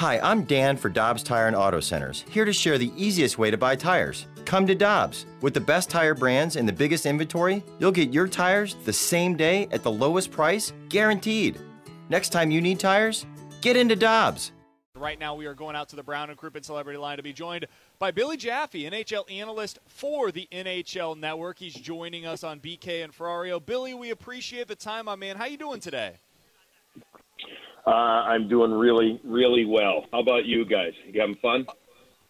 Hi, I'm Dan for Dobbs Tire and Auto Centers, here to share the easiest way to buy tires. Come to Dobbs. With the best tire brands and the biggest inventory, you'll get your tires the same day at the lowest price, guaranteed. Next time you need tires, get into Dobbs. Right now, we are going out to the Brown and Crouppen Celebrity Line to be joined by Billy Jaffe, NHL analyst for the NHL Network. He's joining us on BK and Ferrario. Billy, we appreciate the time, my man. How you doing today? Uh, I'm doing really, really well. How about you guys? You having fun?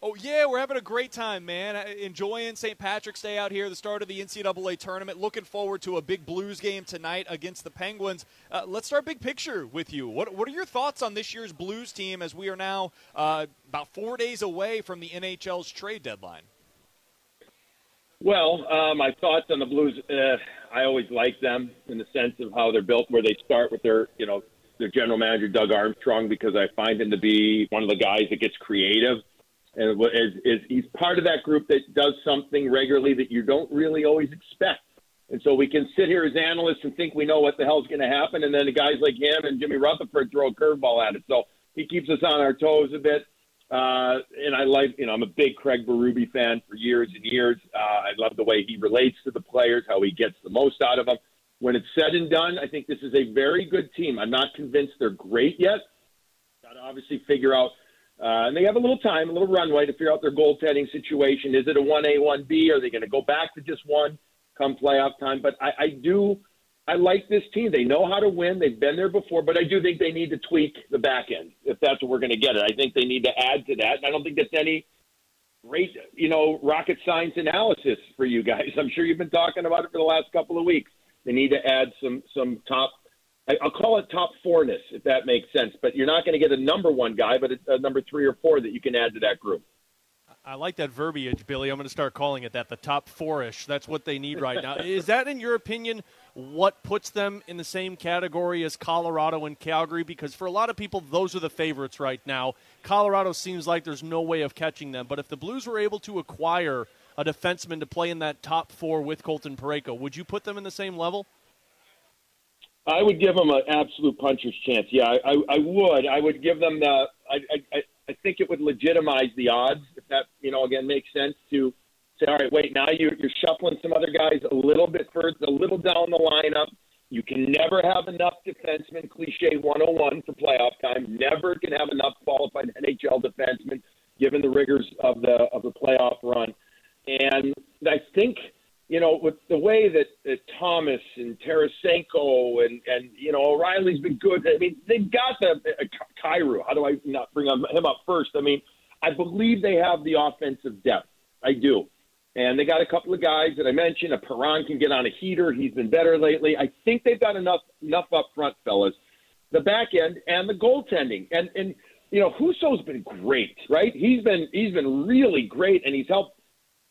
Oh yeah, we're having a great time, man. Uh, enjoying St. Patrick's Day out here, the start of the NCAA tournament. Looking forward to a big Blues game tonight against the Penguins. Uh, let's start big picture with you. What What are your thoughts on this year's Blues team as we are now uh, about four days away from the NHL's trade deadline? Well, uh, my thoughts on the Blues. Uh, I always like them in the sense of how they're built, where they start with their, you know, their general manager Doug Armstrong, because I find him to be one of the guys that gets creative and is, is he's part of that group that does something regularly that you don't really always expect. And so we can sit here as analysts and think we know what the hell's going to happen, and then the guys like him and Jimmy Rutherford throw a curveball at it. So he keeps us on our toes a bit. Uh, and I like, you know, I'm a big Craig Berube fan for years and years. Uh, I love the way he relates to the players, how he gets the most out of them. When it's said and done, I think this is a very good team. I'm not convinced they're great yet. Got to obviously figure out uh, and they have a little time, a little runway to figure out their goaltending situation. Is it a 1A, 1B? Are they going to go back to just one come playoff time? But I, I do, I like this team. They know how to win. They've been there before, but I do think they need to tweak the back end if that's what we're going to get it. I think they need to add to that. I don't think that's any great, you know, rocket science analysis for you guys. I'm sure you've been talking about it for the last couple of weeks. They need to add some some top I'll call it top fourness, if that makes sense. But you're not going to get a number one guy, but a number three or four that you can add to that group. I like that verbiage, Billy. I'm going to start calling it that. The top fourish. That's what they need right now. Is that, in your opinion, what puts them in the same category as Colorado and Calgary? Because for a lot of people, those are the favorites right now. Colorado seems like there's no way of catching them. But if the Blues were able to acquire a defenseman to play in that top four with Colton Parayko, would you put them in the same level? I would give them an absolute puncher's chance. Yeah, I, I, I would. I would give them the. I, I, I think it would legitimize the odds if that, you know, again makes sense to say, all right, wait, now you're, you're shuffling some other guys a little bit further, a little down the lineup. You can never have enough defensemen, cliche 101 for playoff time. Never can have enough qualified NHL defensemen, given the rigors of the of the playoff run. And I think you know, with the way that, that Thomas and Tarasenko and and you know O'Reilly's been good. I mean, they've got the uh, Kyrou. How do I not bring him up first? I mean, I believe they have the offensive depth. I do, and they got a couple of guys that I mentioned. A Perron can get on a heater. He's been better lately. I think they've got enough enough up front, fellas. The back end and the goaltending and and you know Husso's been great, right? He's been he's been really great, and he's helped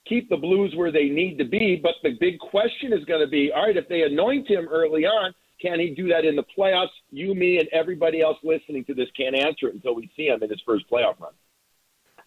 keep the Blues where they need to be. But the big question is going to be all right, if they anoint him early on, can he do that in the playoffs? You, me, and everybody else listening to this can't answer it until we see him in his first playoff run.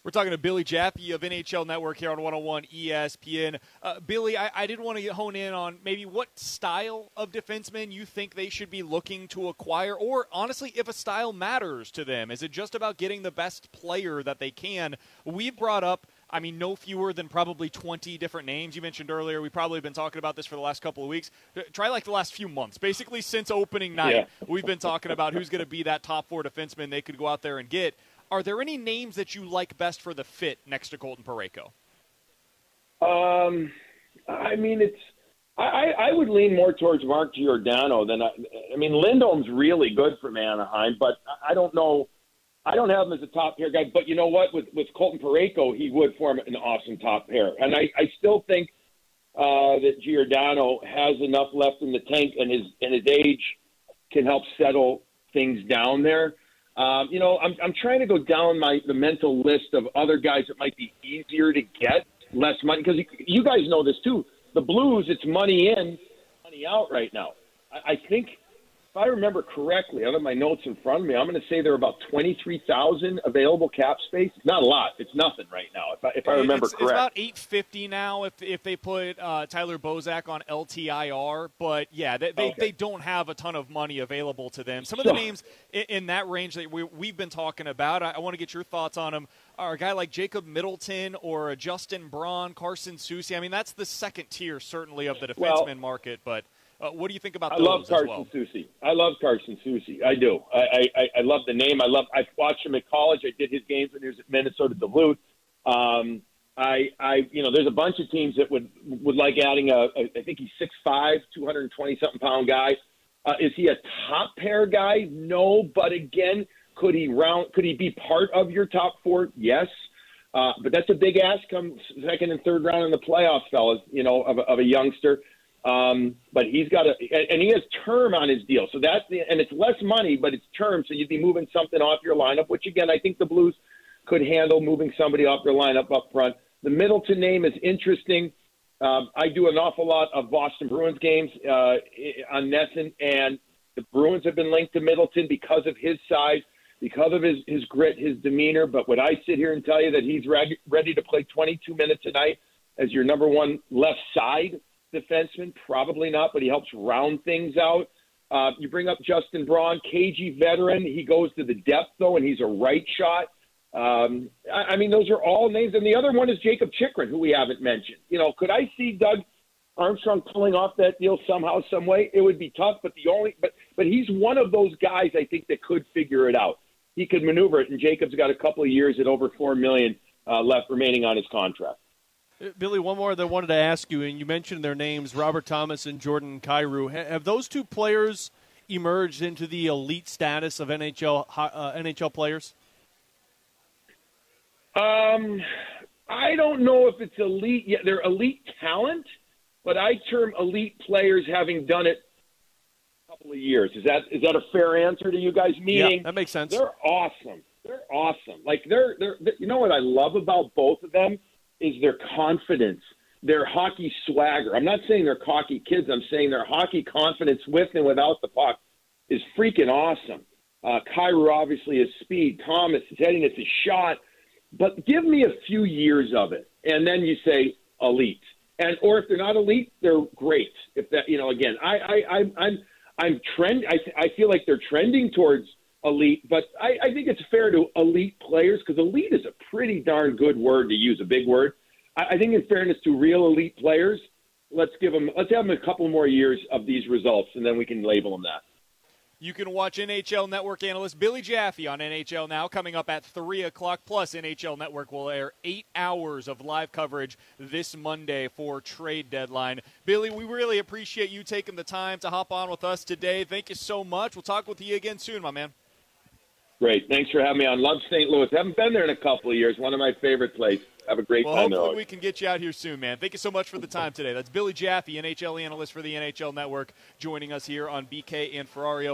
We're talking to Billy Jaffe of NHL Network here on 101 ESPN. Uh, Billy, I, I did want to hone in on maybe what style of defenseman you think they should be looking to acquire, or honestly, if a style matters to them. Is it just about getting the best player that they can? We've brought up I mean, no fewer than probably 20 different names. You mentioned earlier, We've probably have been talking about this for the last couple of weeks. Try like the last few months. Basically, since opening night, yeah. we've been talking about who's going to be that top four defenseman they could go out there and get. Are there any names that you like best for the fit next to Colton Parayko? Um, I mean, it's I, I would lean more towards Mark Giordano than I. I mean, Lindholm's really good for Anaheim, but I don't know I don't have him as a top pair guy, but you know what? With with Colton Parayko, he would form an awesome top pair, and I, I still think uh, that Giordano has enough left in the tank, and his and his age can help settle things down there. Um, you know, I'm I'm trying to go down my the mental list of other guys that might be easier to get, less money because you, you guys know this too. The Blues, it's money in, money out right now. I, I think if I remember correctly, out of my notes in front of me, I'm going to say there are about 23,000 available cap space. Not a lot. It's nothing right now, if I, if I remember it's, correct. It's about 850 now if, if they put uh, Tyler Bozak on LTIR. But, yeah, they, they, Okay. they don't have a ton of money available to them. Some of the names in, in that range that we, we've been talking about, I, I want to get your thoughts on them, are a guy like Jacob Middleton or Justin Braun, Carson Soucy. I mean, that's the second tier, certainly, of the defenseman Well- market. But uh, what do you think about I love Carson well? Soucy. I love Carson Soucy. I do. I, I, I- love the name. I love. I watched him at college. I did his games when he was at Minnesota Duluth. Um, I, I, you know, there's a bunch of teams that would would like adding a. a I think he's six five, two hundred twenty something pound guy. Uh, is he a top pair guy? No, but again, could he round? Could he be part of your top four? Yes. Uh, but that's a big ask come second and third round in the playoffs, fellas. You know, of of a youngster. Um, but he's got a, and he has term on his deal. So that's the, and it's less money, but it's term. So you'd be moving something off your lineup, which again, I think the Blues could handle moving somebody off their lineup up front. The Middleton name is interesting. Um, I do an awful lot of Boston Bruins games uh, on NESN, and the Bruins have been linked to Middleton because of his size, because of his, his grit, his demeanor. But would I sit here and tell you that he's ready, ready to play 22 minutes tonight as your number one left side defenseman? Probably not, but he helps round things out. Uh, you bring up Justin Braun, cagey veteran. He goes to the depth, though, and he's a right shot. Um, I, I mean, those are all names. And the other one is Jacob Chychrun, who we haven't mentioned. You know, could I see Doug Armstrong pulling off that deal somehow, some way? It would be tough, but the only but but he's one of those guys I think that could figure it out. He could maneuver it, and Jacob's got a couple of years at over four million uh, left remaining on his contract. Billy, one more that I wanted to ask you, and you mentioned their names, Robert Thomas and Jordan Kyrou. Have those two players emerged into the elite status of NHL uh, NHL players? Um, I don't know if it's elite. yet. they're elite talent, but I term elite players having done it a couple of years. Is that is that a fair answer to you guys? Meaning, yeah, that makes sense. they're awesome. They're awesome. Like they're they're. you know what I love about both of them is their confidence, their hockey swagger. I'm not saying they're cocky kids. I'm saying their hockey confidence with and without the puck is freaking awesome. Uh, Kyrou obviously is speed. Thomas is heading. It's a shot but give me a few years of it, and then you say elite. And or if they're not elite, they're great. If that, you know, again, I, I, I I'm, I'm trend. I, I feel like they're trending towards elite, but I, I think it's fair to elite players because elite is a pretty darn good word to use, a big word. I, I think in fairness to real elite players, let's give them, let's have them a couple more years of these results, and then we can label them that. You can watch NHL Network analyst Billy Jaffe on NHL Now coming up at 3 o'clock. Plus, NHL Network will air eight hours of live coverage this Monday for trade deadline. Billy, we really appreciate you taking the time to hop on with us today. Thank you so much. We'll talk with you again soon, my man. Great. Thanks for having me on. Love St. Louis. Haven't been there in a couple of years. One of my favorite places. Have a great Well, time hopefully we can get you out here soon, man. Thank you so much for the time today. That's Billy Jaffe, NHL analyst for the NHL Network, joining us here on BK and Ferrario.